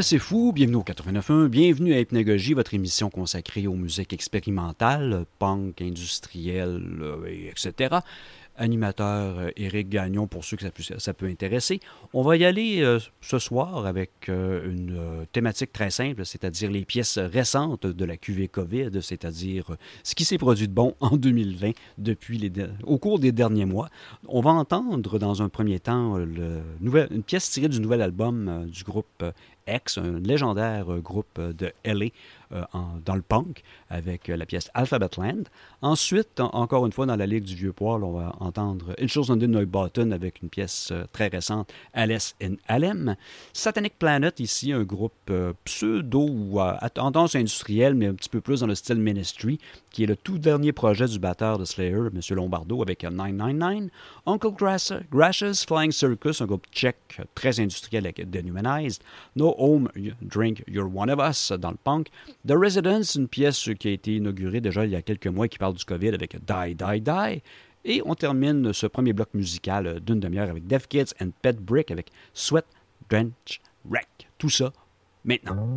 assez fou, bienvenue au 89.1, bienvenue à Hypnagogie, votre émission consacrée aux musiques expérimentales, punk, industriel, etc animateur euh, Éric Gagnon pour ceux que ça peut, intéresser. On va y aller euh, ce soir avec euh, une thématique très simple, c'est-à-dire les pièces récentes de la QV COVID, c'est-à-dire ce qui s'est produit de bon en 2020 depuis au cours des derniers mois. On va entendre dans un premier temps une pièce tirée du nouvel album du groupe X, un légendaire groupe de LA euh, dans le punk avec euh, la pièce Alphabet Land. Ensuite, encore une fois, dans la Ligue du Vieux-Poil, on va entendre chose London Button avec une pièce euh, très récente, Alice in Alem. Satanic Planet, ici, un groupe pseudo à tendance industrielle, mais un petit peu plus dans le style Ministry, qui est le tout dernier projet du batteur de Slayer, M. Lombardo, avec 999. Uncle Grash's Flying Circus, un groupe tchèque très industriel avec Dehumanized. No Home, Drink, You're One of Us dans le punk. The Residence, une pièce qui a été inaugurée déjà il y a quelques mois qui parle du COVID avec Die, Die, Die. Et on termine ce premier bloc musical d'une demi-heure avec Deaf Kids and Pet Brick avec Sweat, Drench, Wreck. Tout ça maintenant.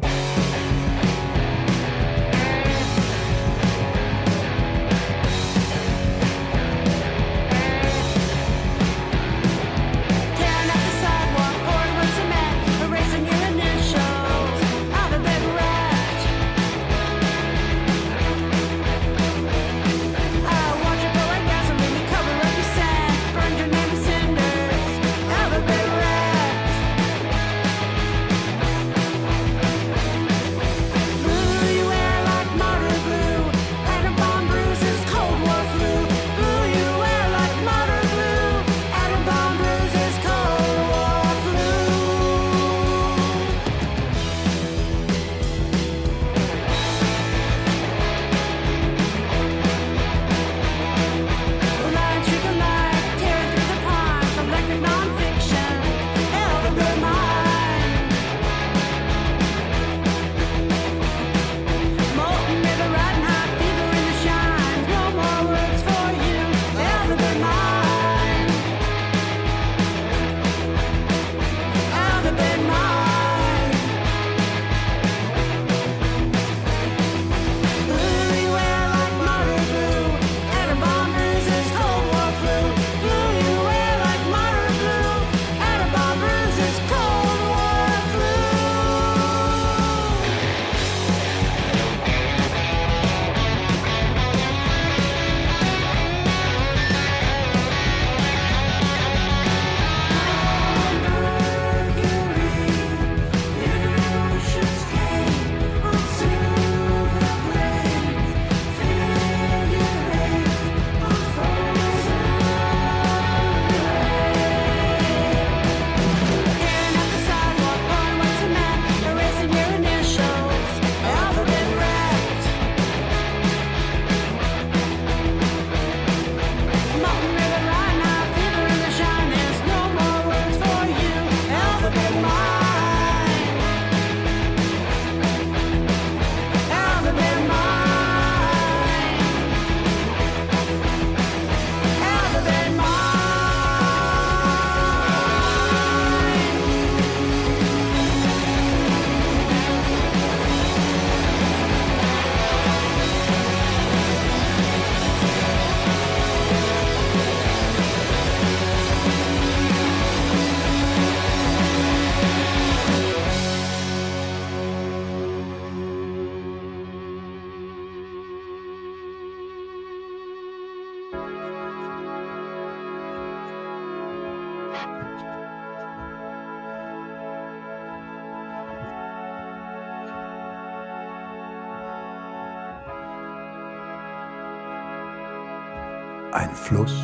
Fluss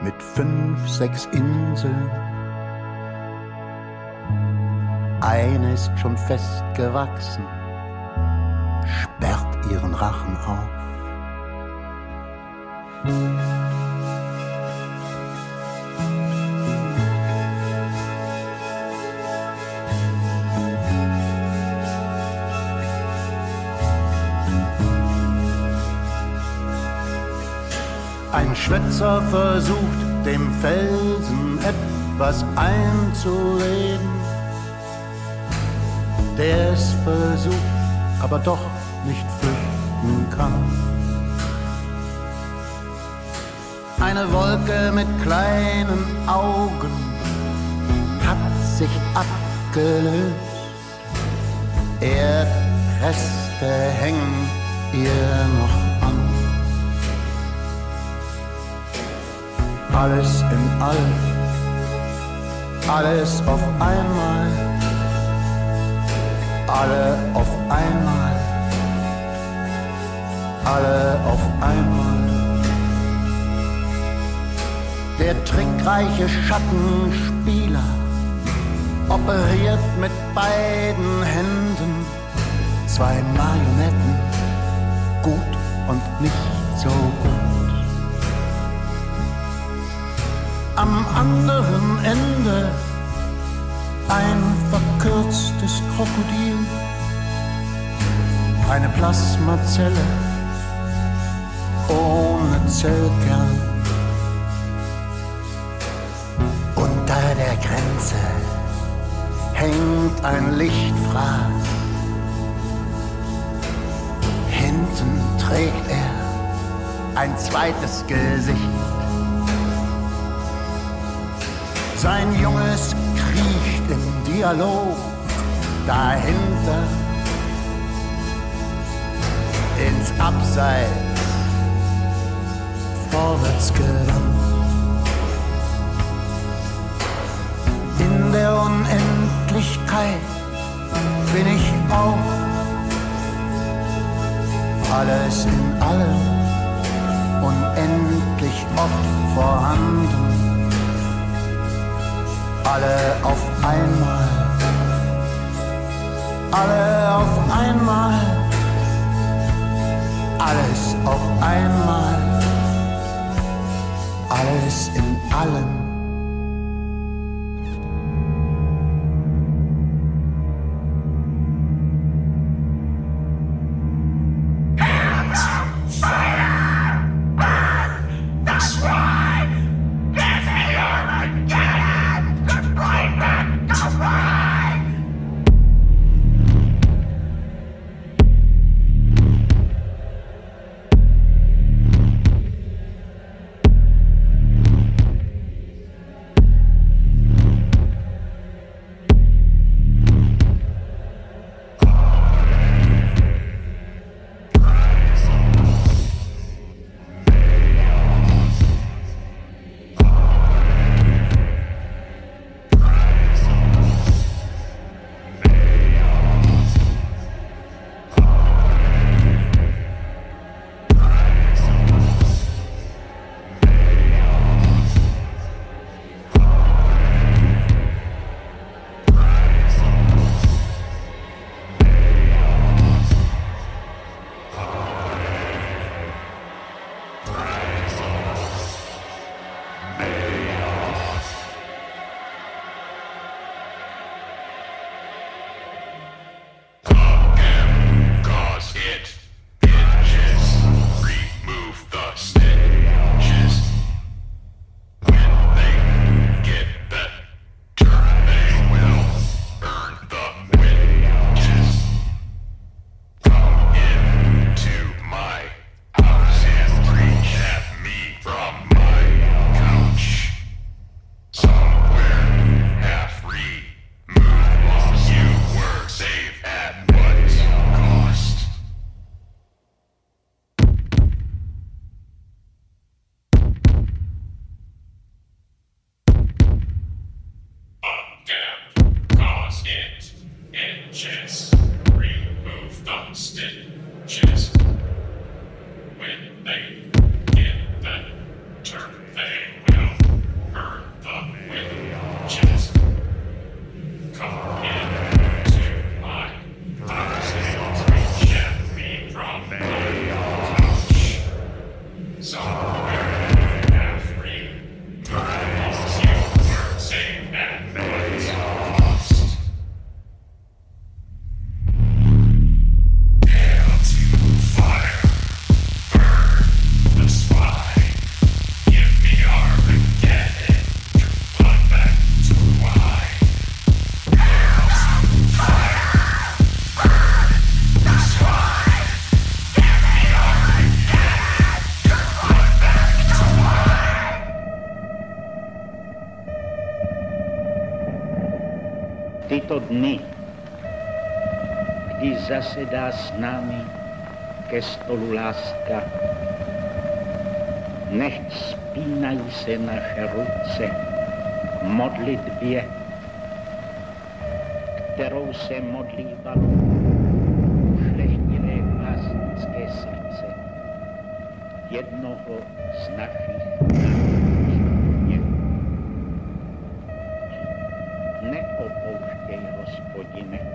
mit fünf, sechs Inseln. Eine ist schon festgewachsen, sperrt ihren Rachen auf. Schwätzer versucht, dem Felsen etwas einzureden. der es versucht, aber doch nicht flüchten kann. Eine Wolke mit kleinen Augen hat sich abgelöst. Erdreste hängen ihr noch Alles in allem, alles auf einmal, alle auf einmal, alle auf einmal. Der trickreiche Schattenspieler operiert mit beiden Händen zwei Marionetten, gut und nicht so gut. Am anderen Ende ein verkürztes Krokodil, eine Plasmazelle ohne Zellkern. Unter der Grenze hängt ein Lichtfraß. Hinten trägt er ein zweites Gesicht. Sein Junges kriecht im Dialog dahinter ins Abseits vorwärts gewandt. In der Unendlichkeit bin ich auch alles in allem unendlich oft vorhanden. Alle auf einmal, alle auf einmal, alles auf einmal, alles in allem. Kdy zasedá s námi ke stolu láska. Nechť spínají se naše ruce modlitbě, kterou se modlívalo šlechtilé básnické srdce jednoho z našich Neopouštěj, hospodine,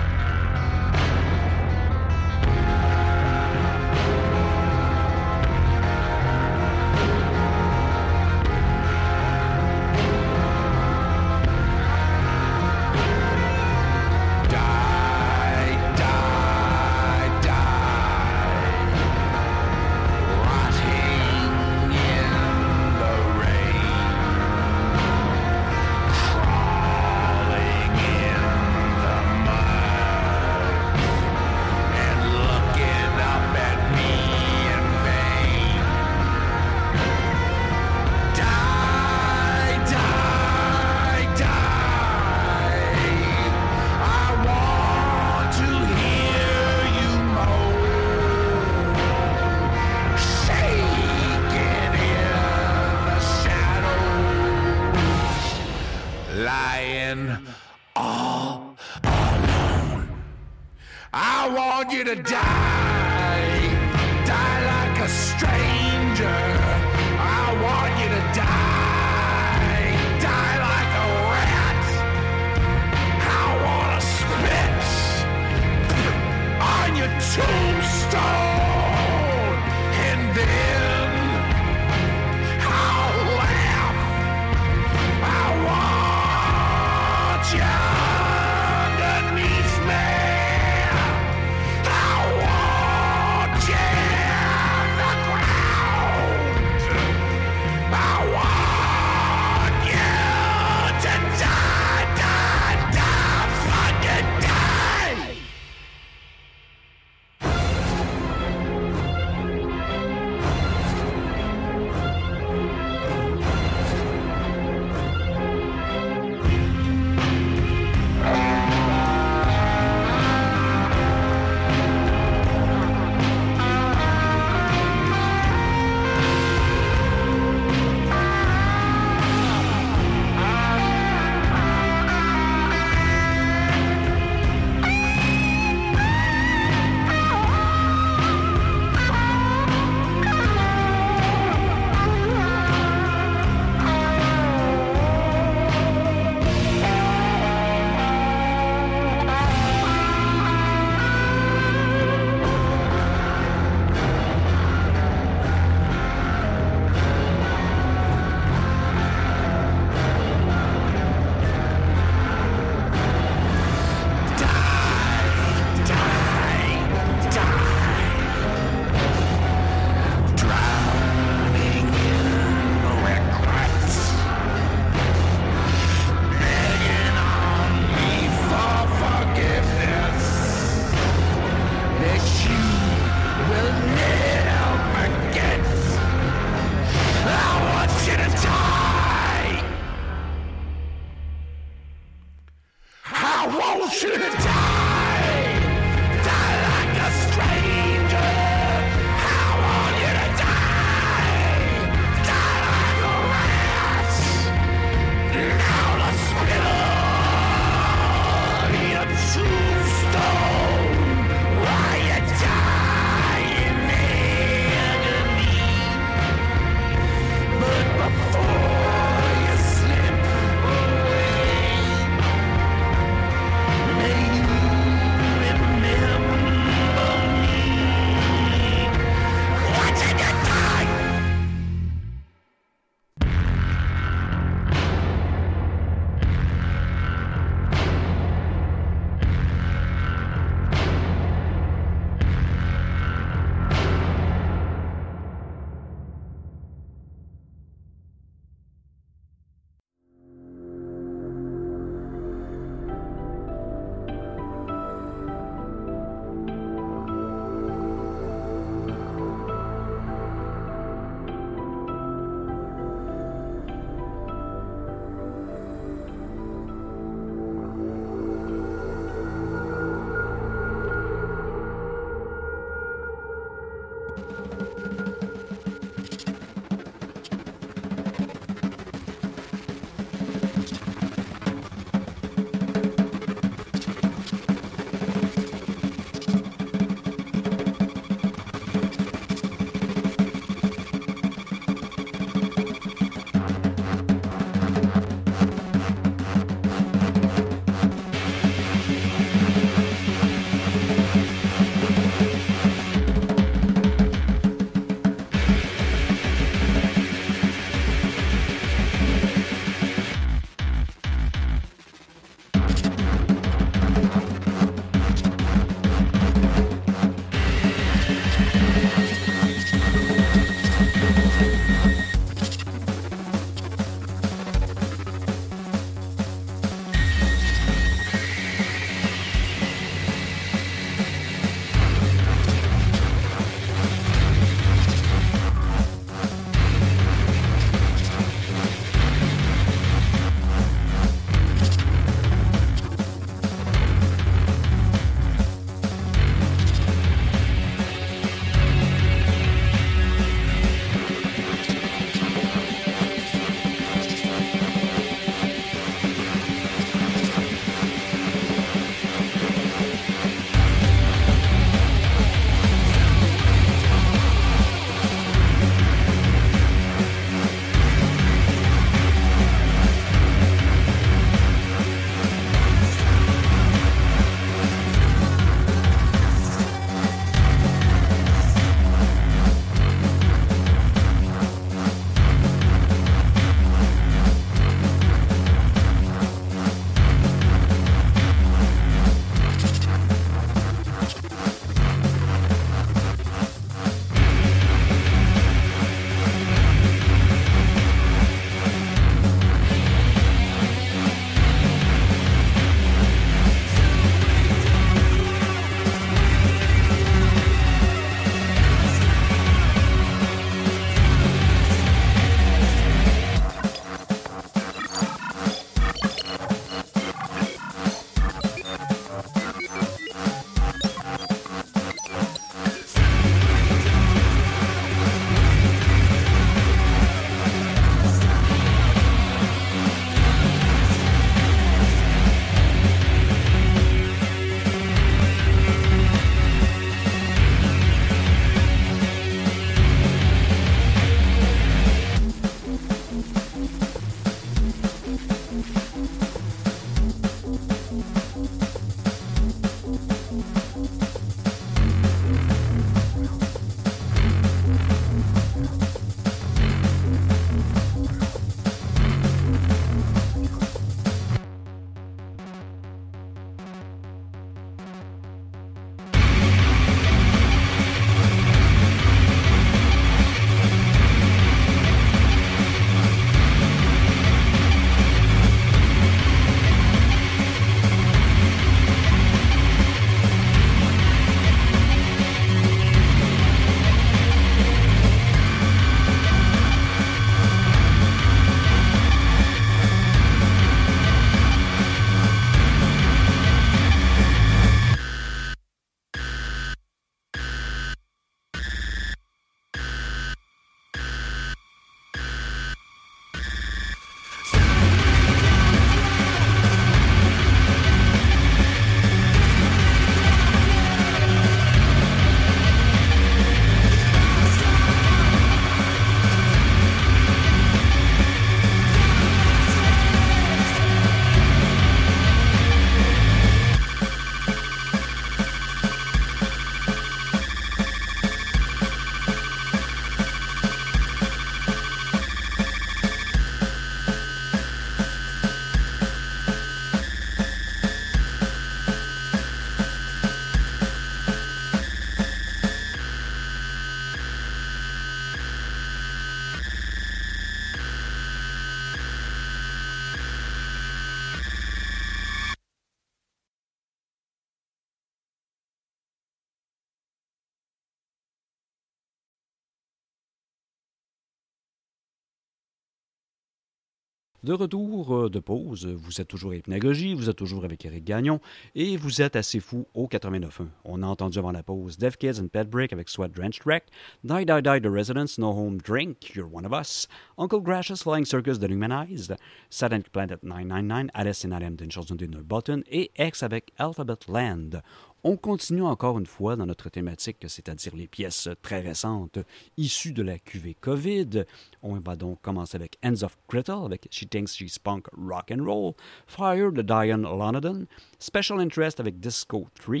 De retour euh, de pause, vous êtes toujours à Hypnagogie, vous êtes toujours avec Eric Gagnon et vous êtes assez fou au 89.1. On a entendu avant la pause Deaf Kids and Pet Break avec Sweat Drenched Wreck, Die Die Die The Residents, No Home Drink, You're One of Us, Uncle Grash's Flying Circus The Humanized, Saturn Planet 999, Alice in Adam d'une chanson de Button et X avec Alphabet Land. On continue encore une fois dans notre thématique, c'est-à-dire les pièces très récentes issues de la QV COVID. On va donc commencer avec Ends of Crital avec She Thinks She's Punk Rock and Roll, Fire de Diane Lonergan, Special Interest avec Disco 3,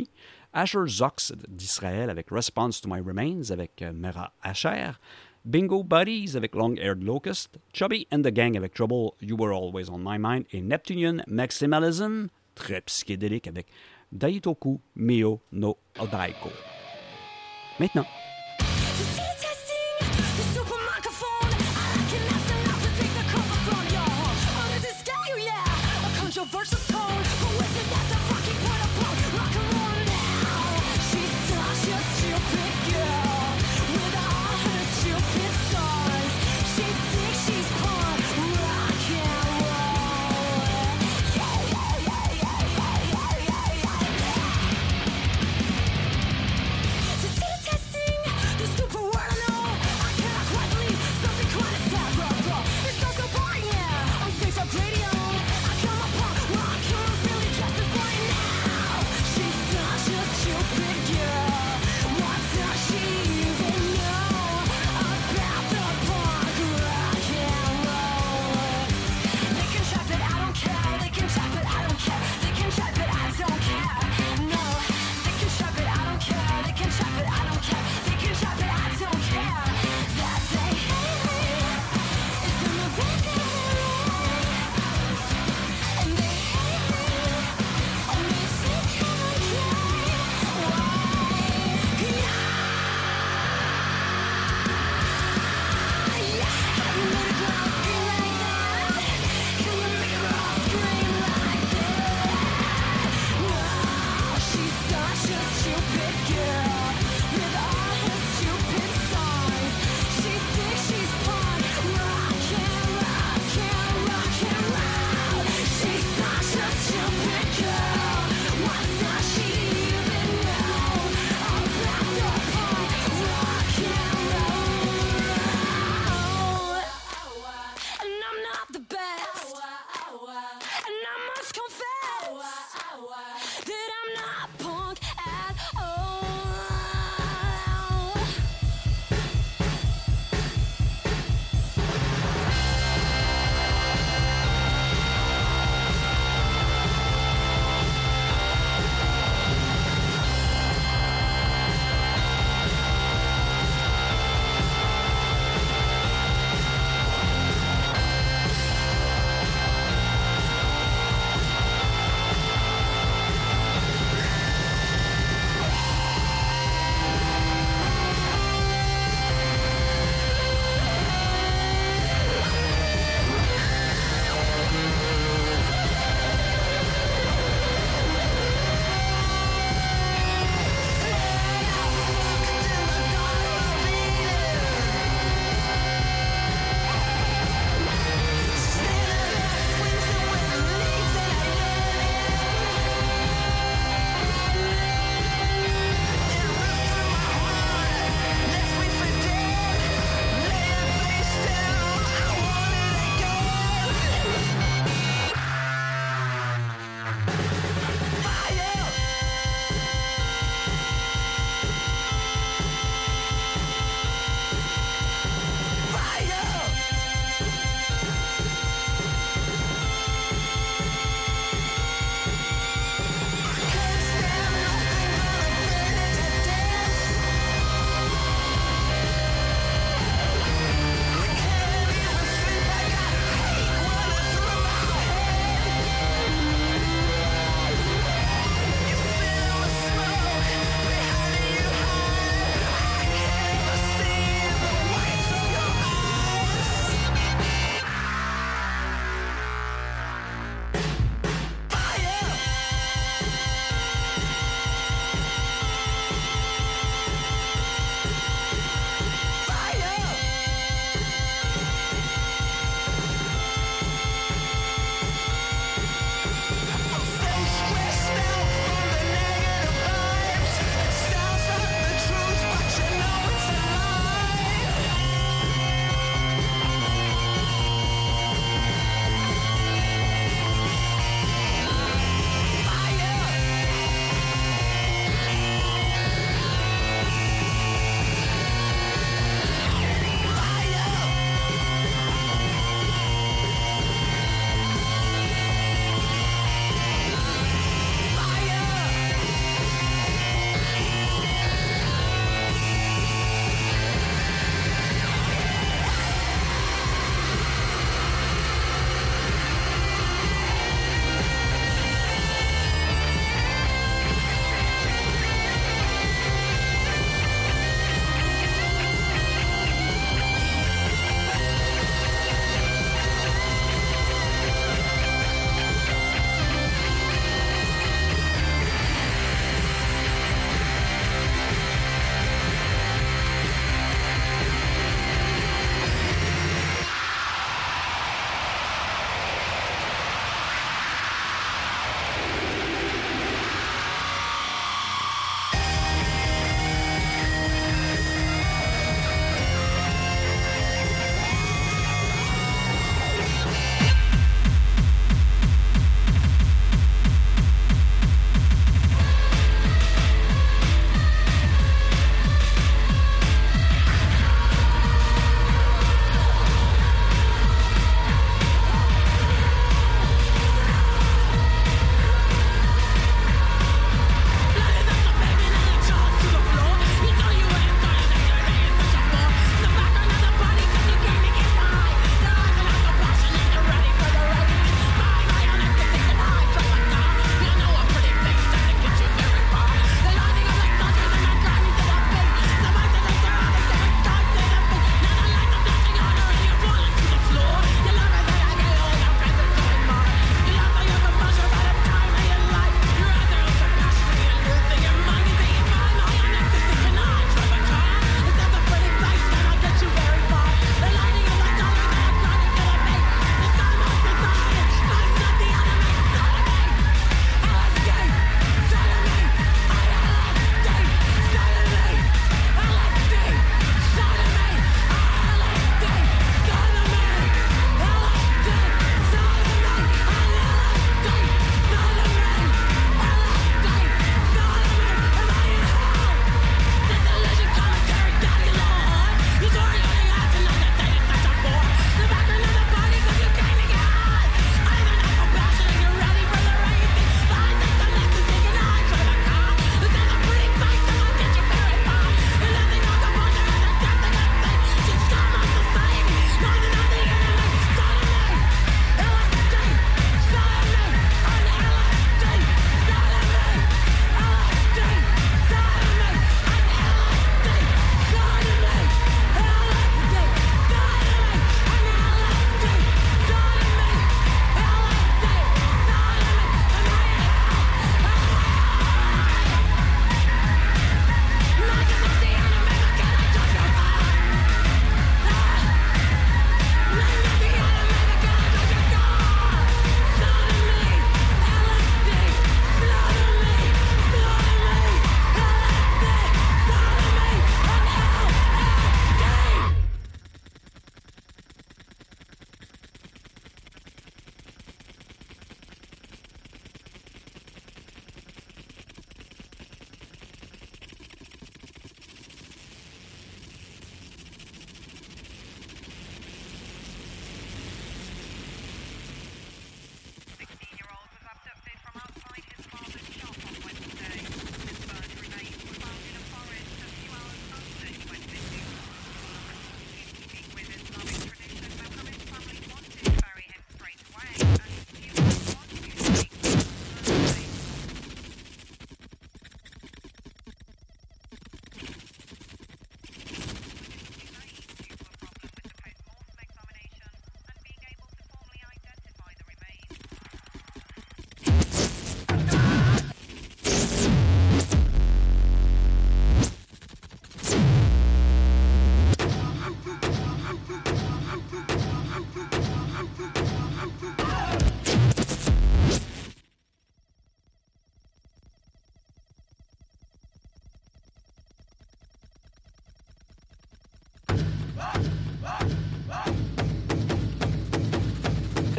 Asher Zox d'Israël avec Response to My Remains avec euh, Mera Asher, Bingo Buddies avec Long Haired Locust, Chubby and the Gang avec Trouble, You Were Always on My Mind et Neptunian Maximalism, très psychédélique avec Daitoku Mio no Odaiko. Maintenant,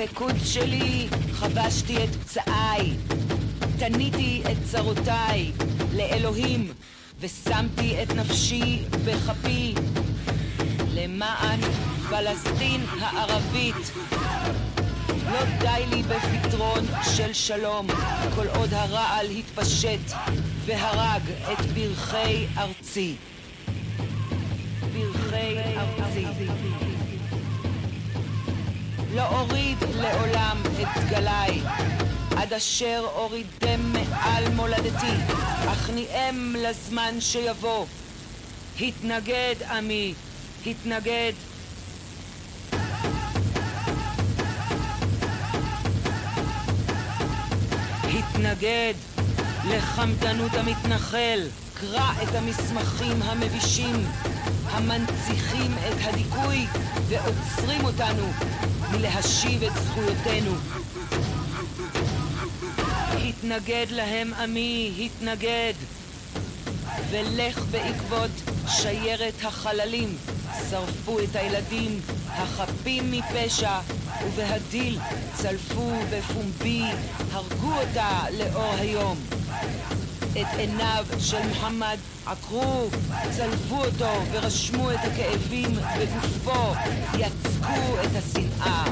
בריקוד שלי חבשתי את פצעיי, תניתי את צרותיי לאלוהים, ושמתי את נפשי בכפי למען פלסטין הערבית. לא די לי בפתרון של שלום, כל עוד הרעל התפשט והרג את פרחי ארצי. פרחי ארצי. לא אוריד לעולם את דגליי, עד אשר אורידם מעל מולדתי, אכניעם לזמן שיבוא. התנגד עמי, התנגד. התנגד לחמדנות המתנחל, קרא את המסמכים המבישים, המנציחים את הדיכוי ועוצרים אותנו מלהשיב את זכויותינו. התנגד להם עמי, התנגד, ולך בעקבות שיירת החללים, שרפו את הילדים החפים מפשע, ובהדיל צלפו בפומבי, הרגו אותה לאור היום. את עיניו של מוחמד עקרו, צלבו אותו ורשמו את הכאבים בגופו, יצקו את השנאה.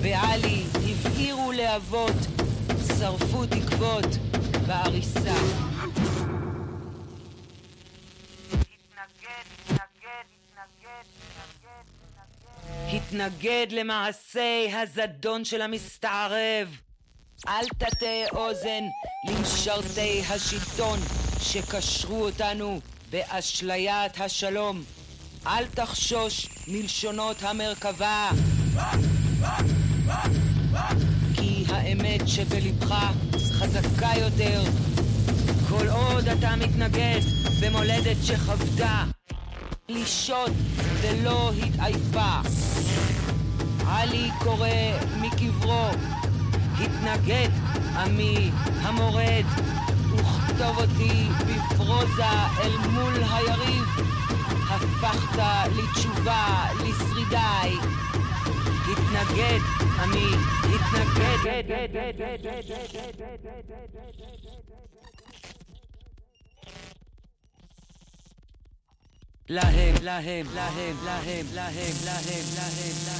ועלי הבעירו להבות, שרפו תקוות בעריסה. התנגד למעשי הזדון של המסתערב. אל תטה אוזן למשרתי השלטון שקשרו אותנו באשליית השלום. אל תחשוש מלשונות המרכבה. כי האמת שבלבך חזקה יותר. כל עוד אתה מתנגד במולדת שחוותה לשהות ולא התעייפה. עלי קורא מקברו, התנגד עמי המורד, וכתוב אותי בפרוזה אל מול היריב. הפכת לתשובה לשרידיי. התנגד עמי, התנגד. להם, להם, להם, להם, להם, להם, להם, להם.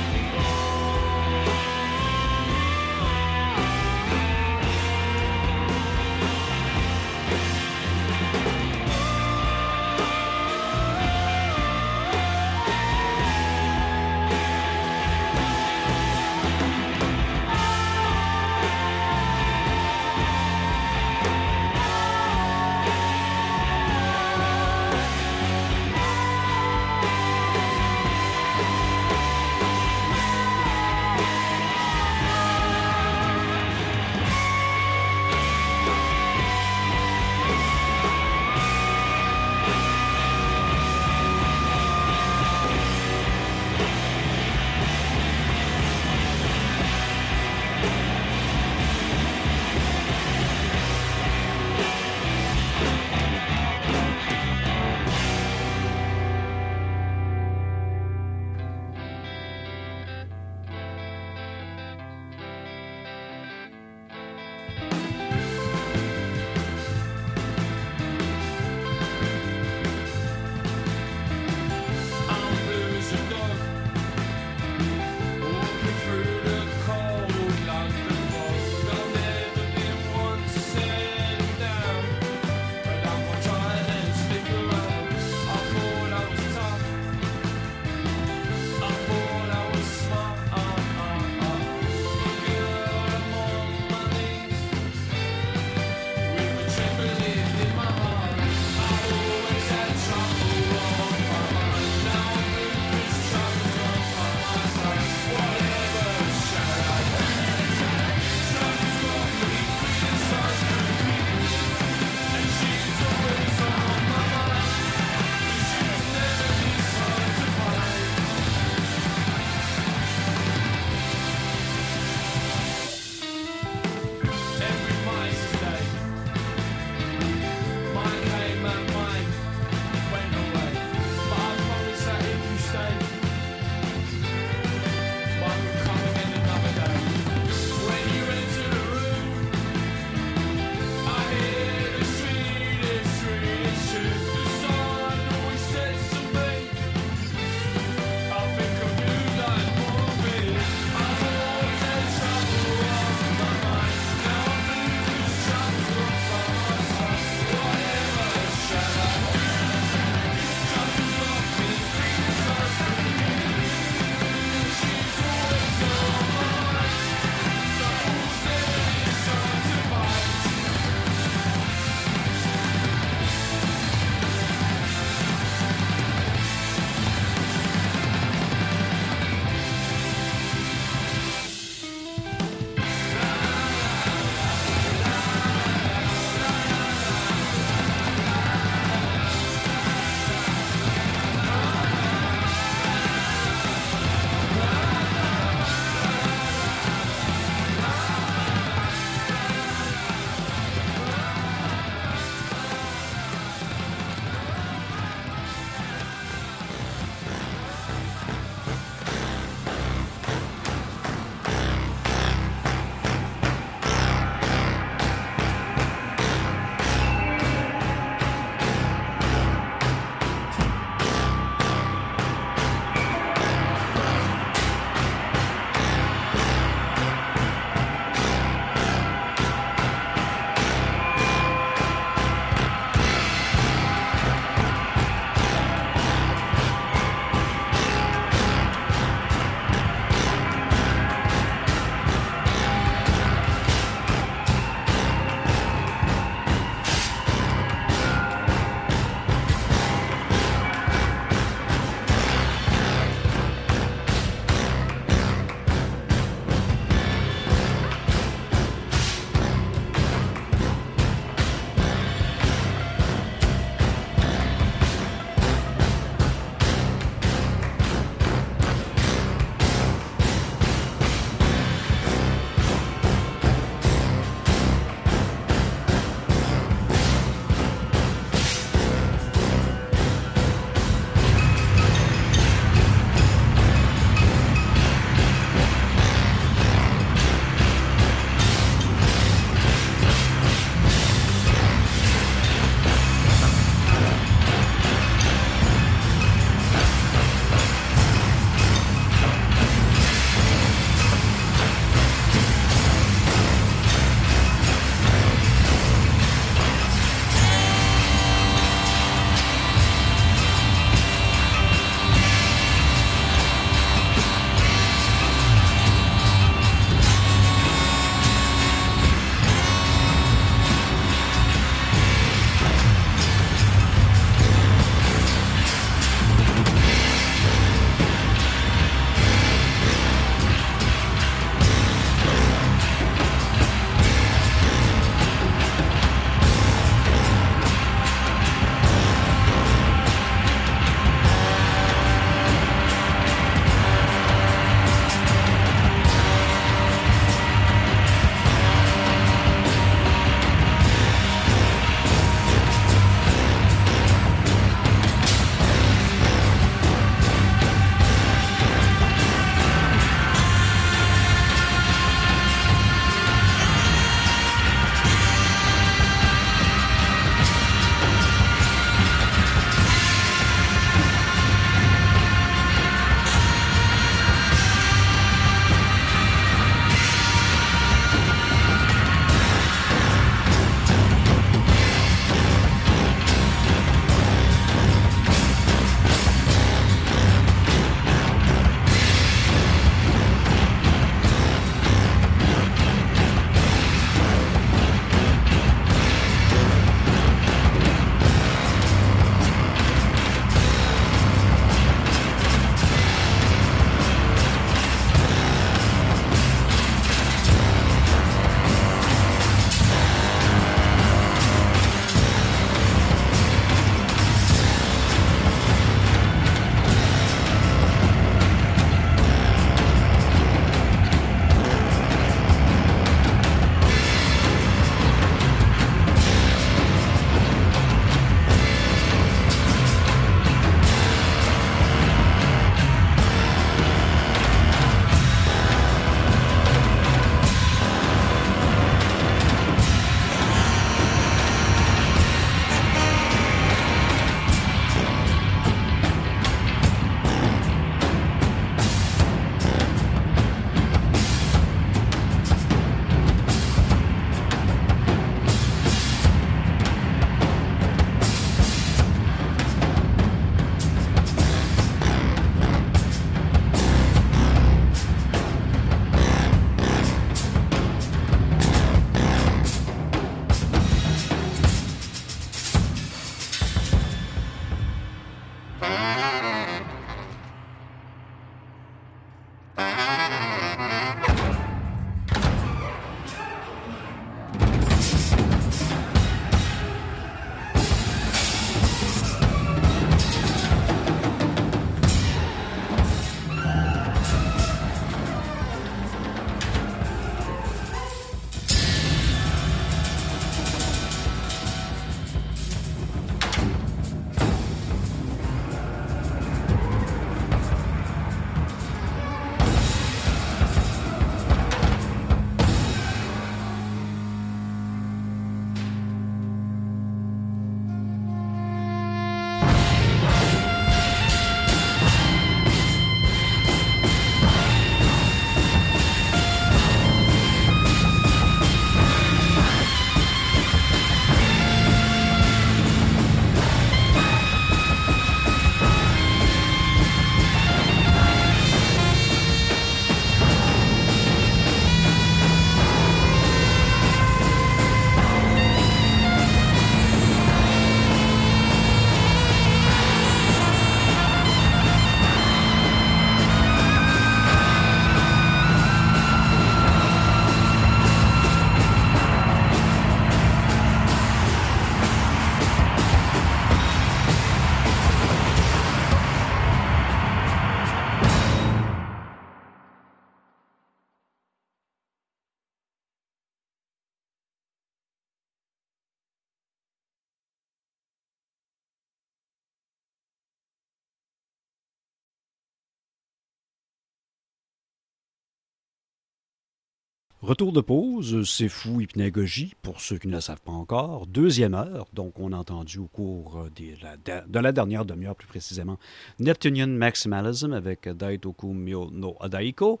Retour de pause, c'est fou hypnagogie, pour ceux qui ne le savent pas encore. Deuxième heure, donc on a entendu au cours euh, de la dernière demi-heure plus précisément, Neptunian Maximalism avec Daitoku Myo no Adaiko.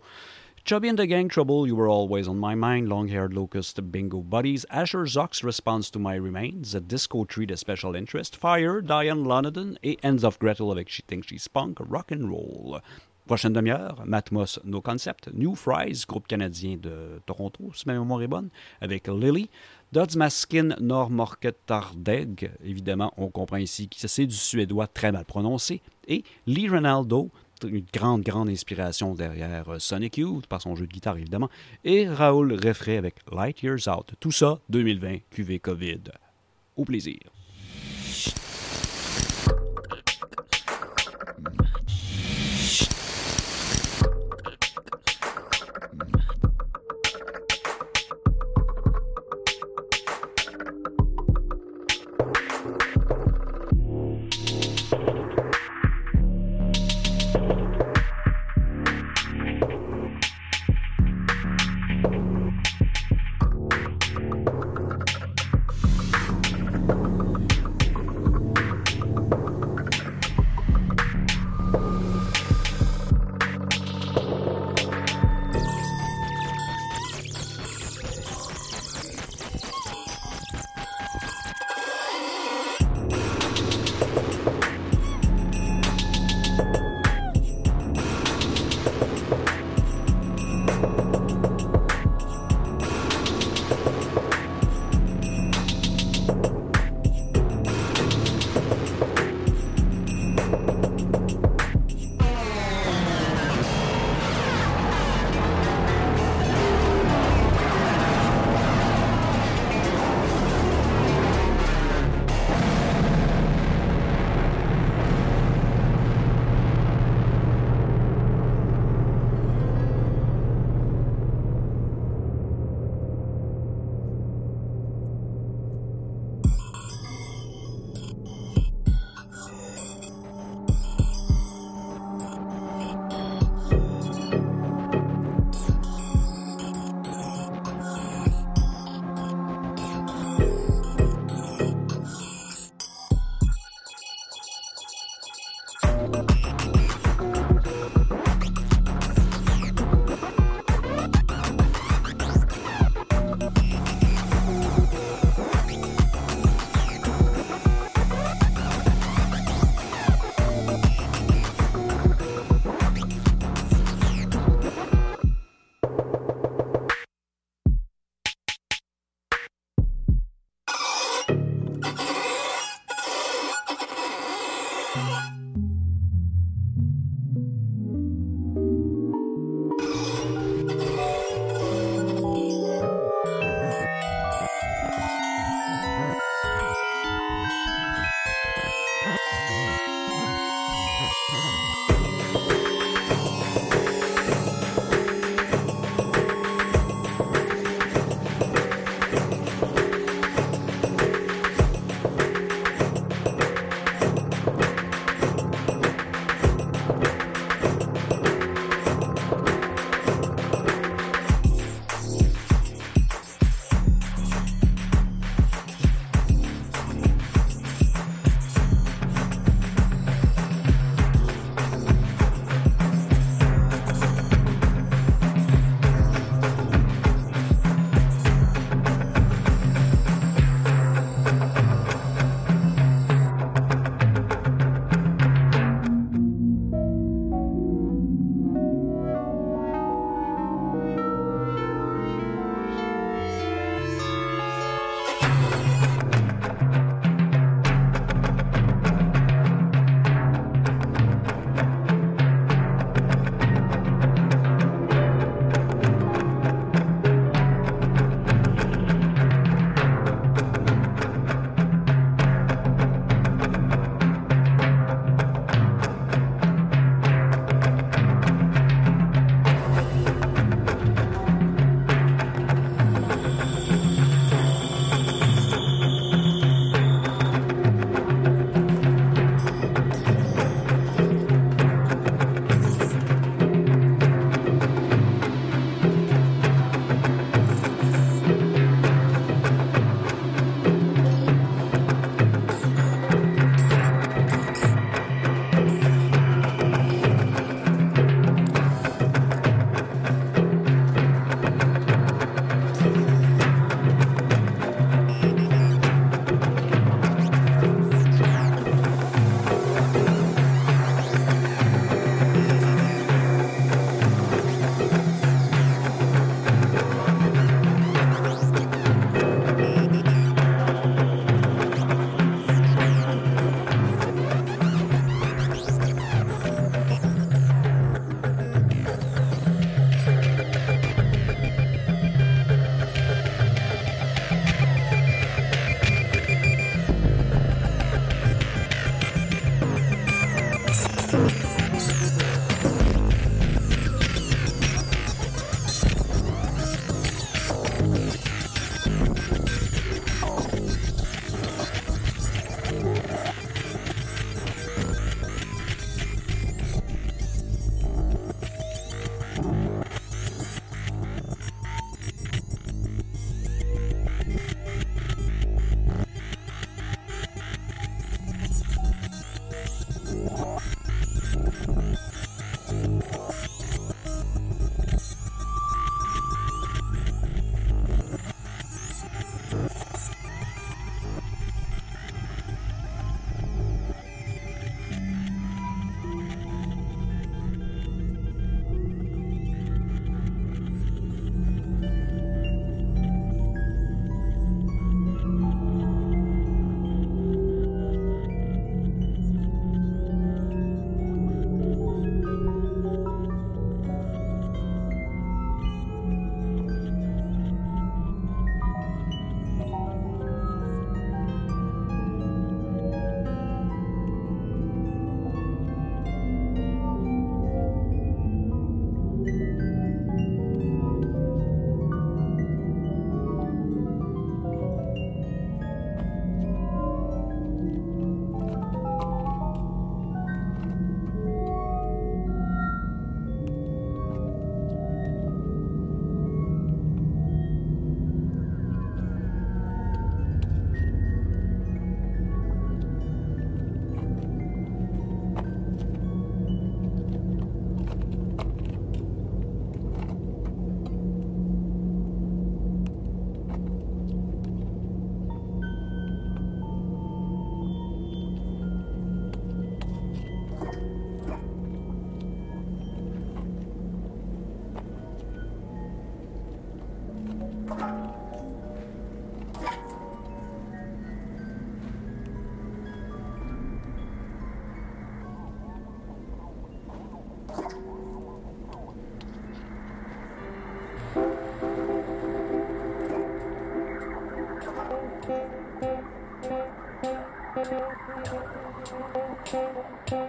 Chubby and the Gang Trouble, You Were Always on My Mind, Long Haired Locust, Bingo Buddies, Asher Zox Response to My Remains, A Disco Tree de Special Interest, Fire, Diane Lonergan et Ends of Gretel avec She Thinks She's Punk, Rock and Roll. Prochaine demi-heure, Matmos No Concept, New Fries, groupe canadien de Toronto, si ma mémoire est bonne, avec Lily, Dodds Maskin Nor Tardeg, évidemment, on comprend ici que c'est du suédois très mal prononcé, et Lee Ronaldo, une grande, grande inspiration derrière euh, Sonic Youth, par son jeu de guitare évidemment, et Raoul Refray avec Light Years Out. Tout ça, 2020, QV COVID. Au plaisir. Thank you.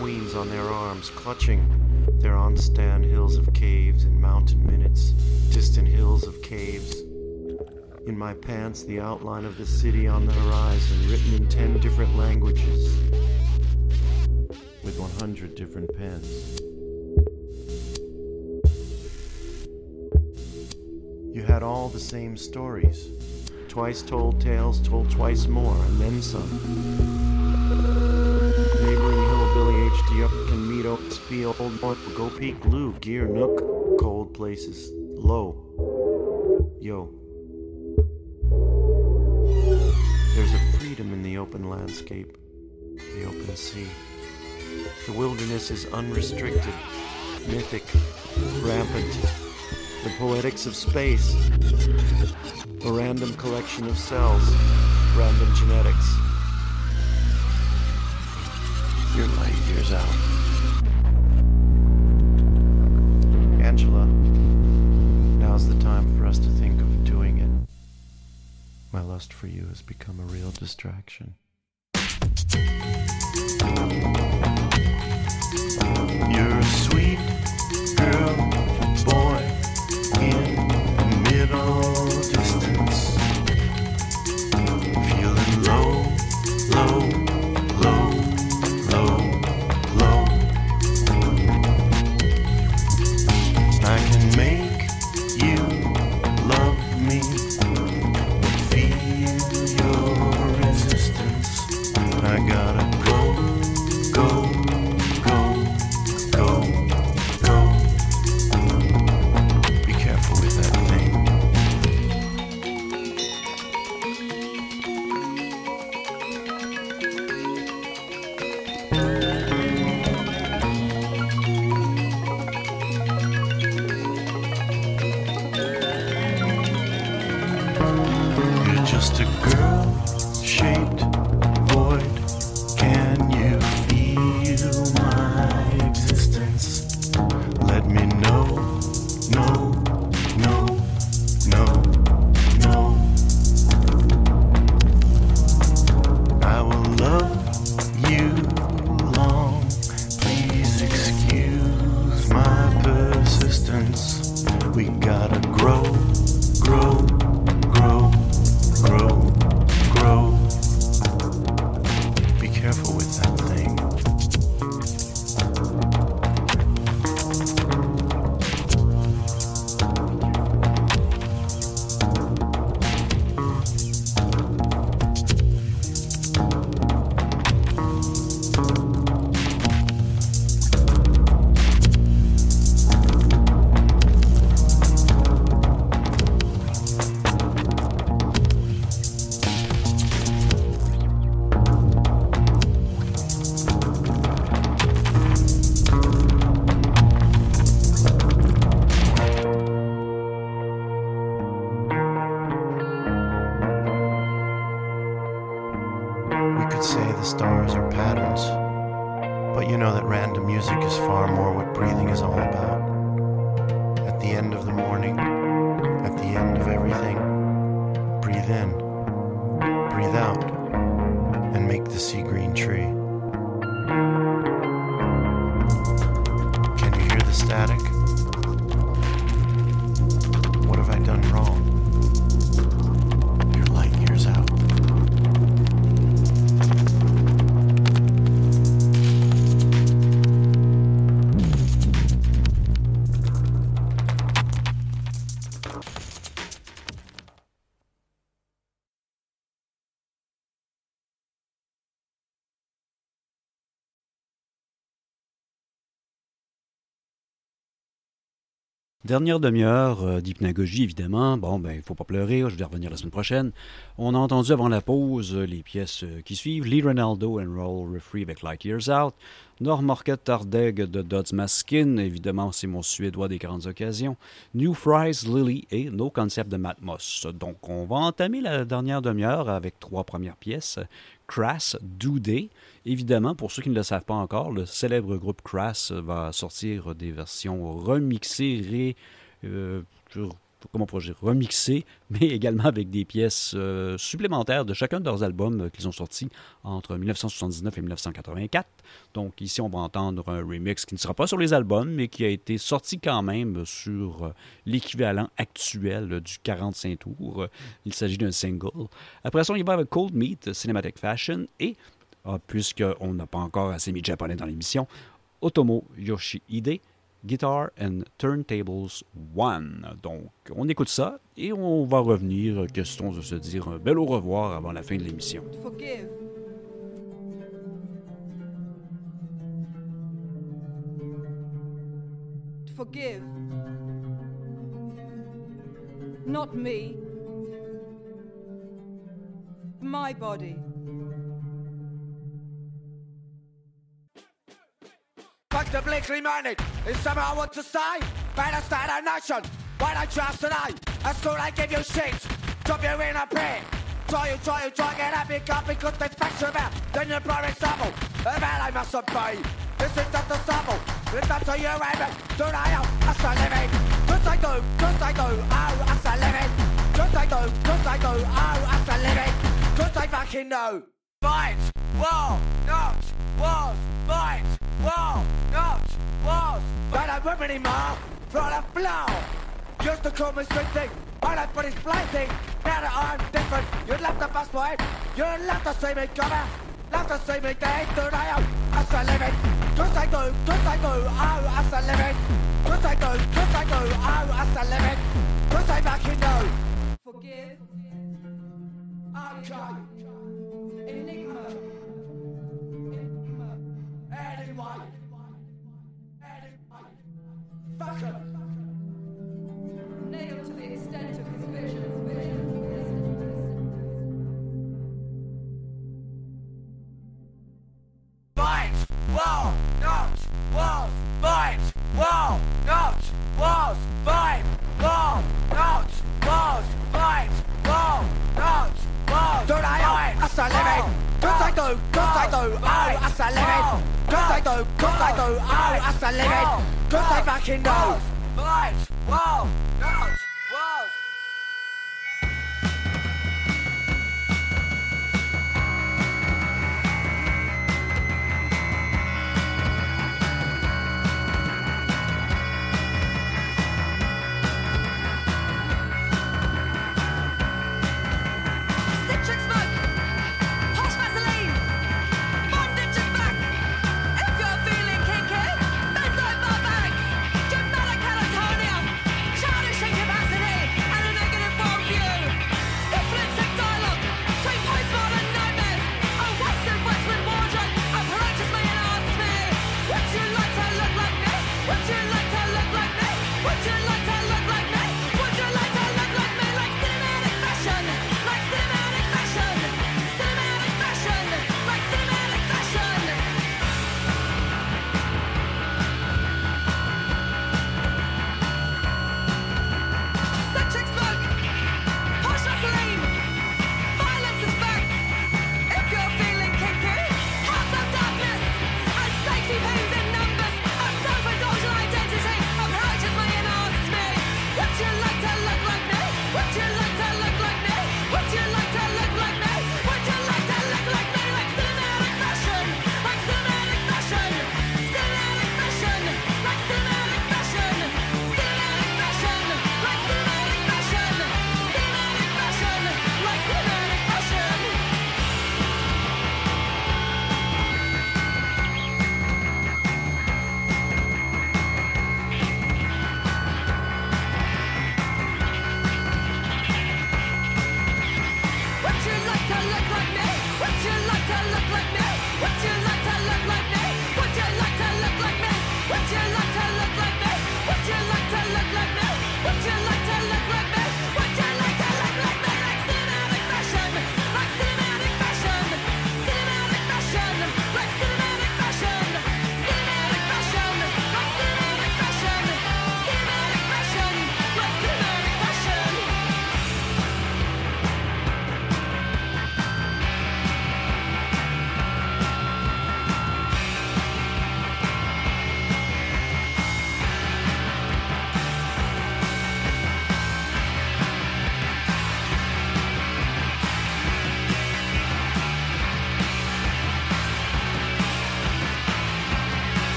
Queens on their arms, clutching their on-stand hills of caves and mountain minutes, distant hills of caves. In my pants, the outline of the city on the horizon, written in ten different languages, with 100 different pens. You had all the same stories. Twice told tales, told twice more, and then some. HDR can meet up, spiel, old boy, go peak, Lou, gear, nook, cold places, low. Yo. There's a freedom in the open landscape, the open sea. The wilderness is unrestricted, mythic, rampant. The poetics of space, a random collection of cells, random genetics. Light years out. Angela, now's the time for us to think of doing it. My lust for you has become a real distraction. Dernière demi-heure euh, d'hypnagogie, évidemment. Bon, ben, il faut pas pleurer, je vais revenir la semaine prochaine. On a entendu avant la pause euh, les pièces euh, qui suivent. Lee Ronaldo and Roll Refree avec Light Years Out. Nord Market Tardeg de Dodds Maskin, évidemment, c'est mon suédois des grandes occasions. New Fries Lily et No Concept de Matmos. Donc, on va entamer la dernière demi-heure avec trois premières pièces. Crass, Do Day. Évidemment, pour ceux qui ne le savent pas encore, le célèbre groupe Crass va sortir des versions remixées, ré, euh, comment pourrais-je dire, remixées, mais également avec des pièces euh, supplémentaires de chacun de leurs albums euh, qu'ils ont sortis entre 1979 et 1984. Donc ici, on va entendre un remix qui ne sera pas sur les albums, mais qui a été sorti quand même sur euh, l'équivalent actuel du 45 tours. Il s'agit d'un single. Après ça, on y va avec Cold Meat, Cinematic Fashion, et, ah, puisqu'on n'a pas encore assez mis japonais dans l'émission, Otomo Yoshihide, Guitar and Turntables 1. Donc, on écoute ça et on va revenir, question de se dire? Un bel au revoir avant la fin de l'émission. Forgive. Forgive. Not me. My body. Bleakly minded. Is something I want to say? Better start a nation. Why you ask today? At school I give you shit. Drop you in a pit. Try you, try you, try get happy, can't because they facts about. Then you prime example. About I must obey. This is just a sample. If that's how you aim it, do I out? That's a living. Cause I do, cause I do, oh, that's a living. Cause I do, cause I do, oh, that's a living. Cause I fucking know. Fight, war, not, wars, fight, war, wars. But I'm him off from the floor. Used to call me sweet thing, all I put is blinding. Now that I'm different, you'd love to bust my. You'd love to see me out. Love to see me dead, do I am as a living. Cause I do, cause I do, oh, as a living. Cause I do, cause I do, oh, as a living. Cause I fucking know. Forgive. Okay. Enigma. Enigma. Anyway. Fashion. Nailed to the extent of his vision. Bites, wall, nuts, walls, walls, vibes. Don't I fight! As a living! Cause I do! Cause I do! Oh! As a living! Cause I do! Cause I do! Oh! As a living! Cause I fucking know! Fight! Wall! Not!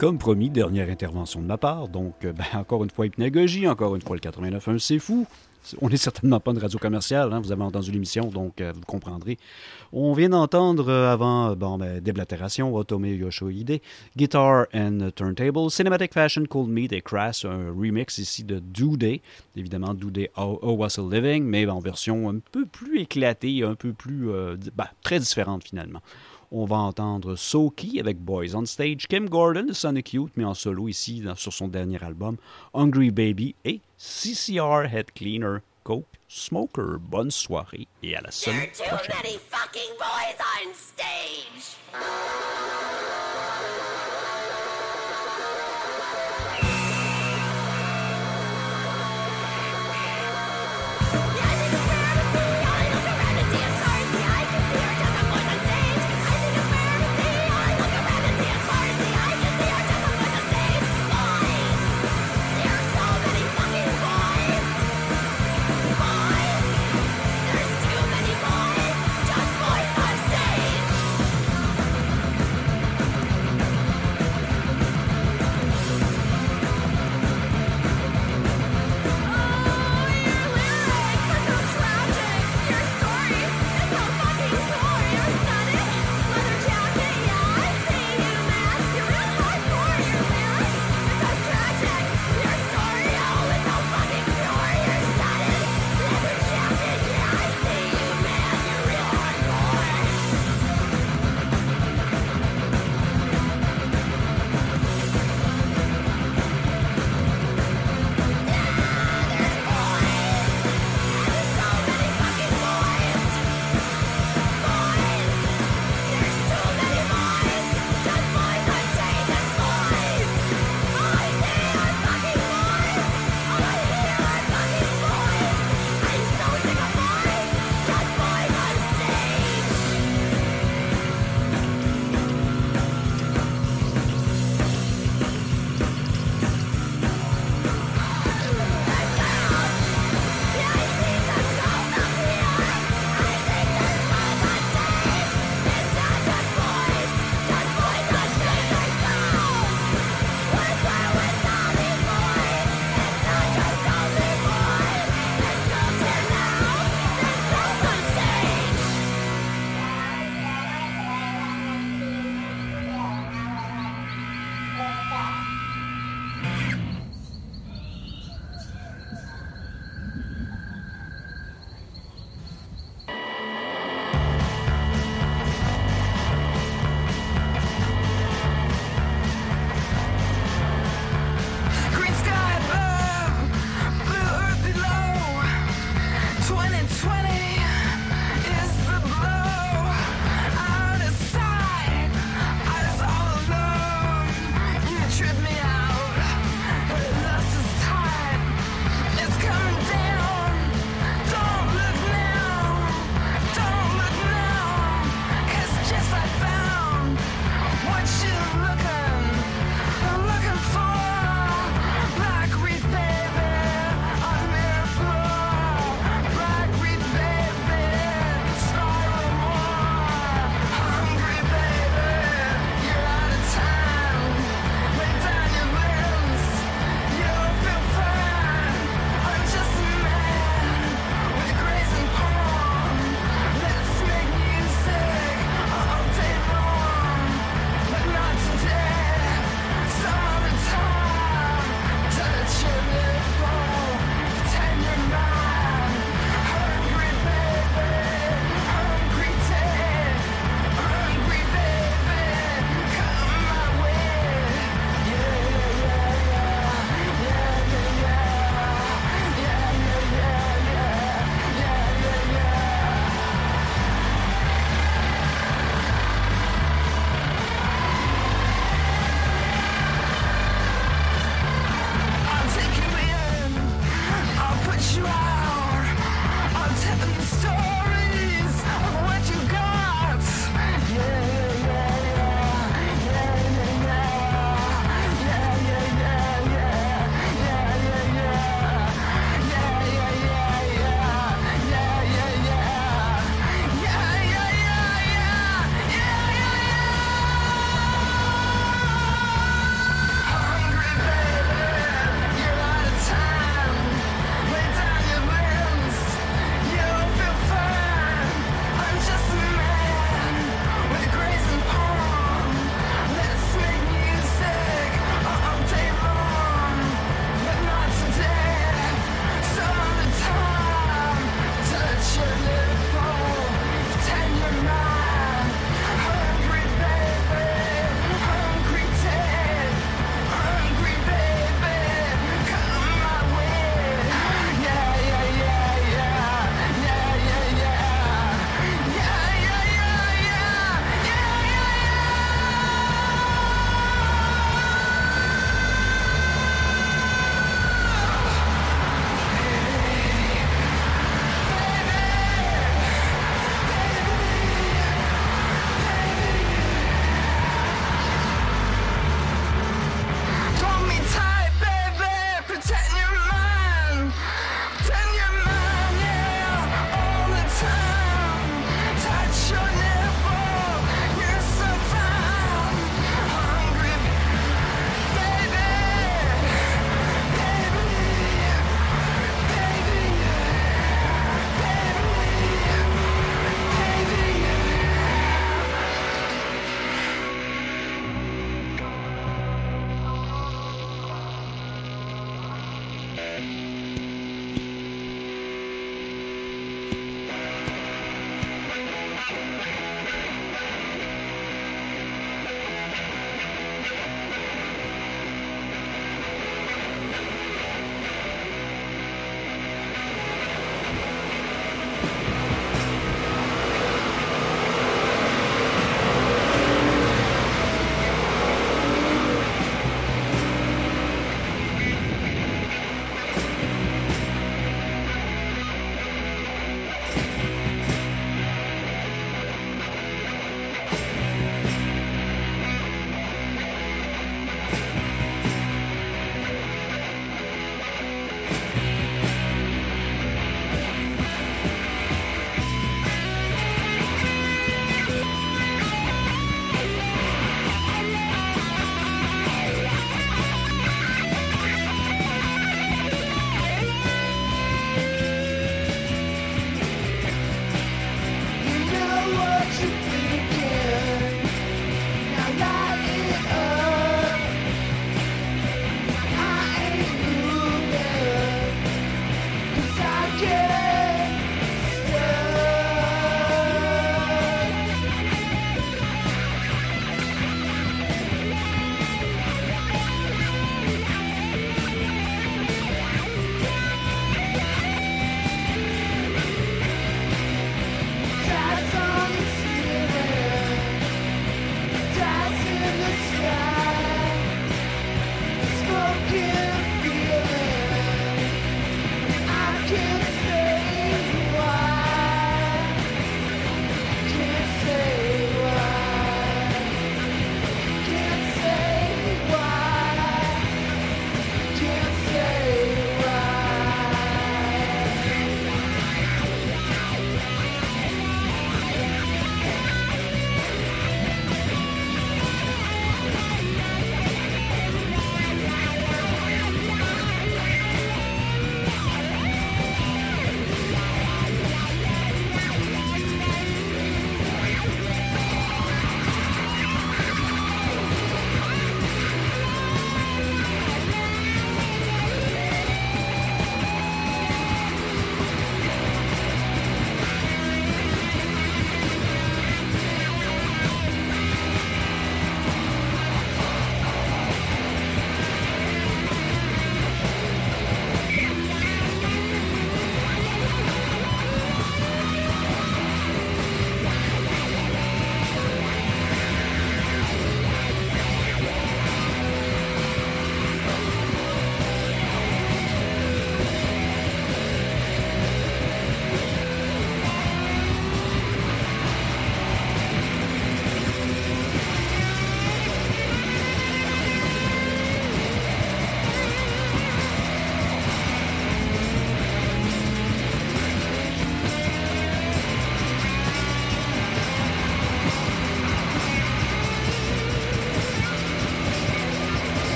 Comme promis, dernière intervention de ma part. Donc, euh, ben, encore une fois, hypnagogie, encore une fois, le 89.1, c'est fou. On n'est certainement pas une radio commerciale, hein, vous avez entendu l'émission, donc euh, vous comprendrez. On vient d'entendre euh, avant, bon, ben, Déblatération, Otome Yoshoide, Guitar and Turntable, Cinematic Fashion Cold Meat et Crass, un remix ici de Do Day, évidemment Do Day Oh, Was a Living, mais en version un peu plus éclatée, un peu plus, ben, très différente finalement. On va entendre Soki avec Boys on Stage, Kim Gordon de Sonic Youth, mais en solo ici dans- sur son dernier album, Hungry Baby et CCR Head Cleaner, Coke Smoker. Bonne soirée et à la semaine prochaine.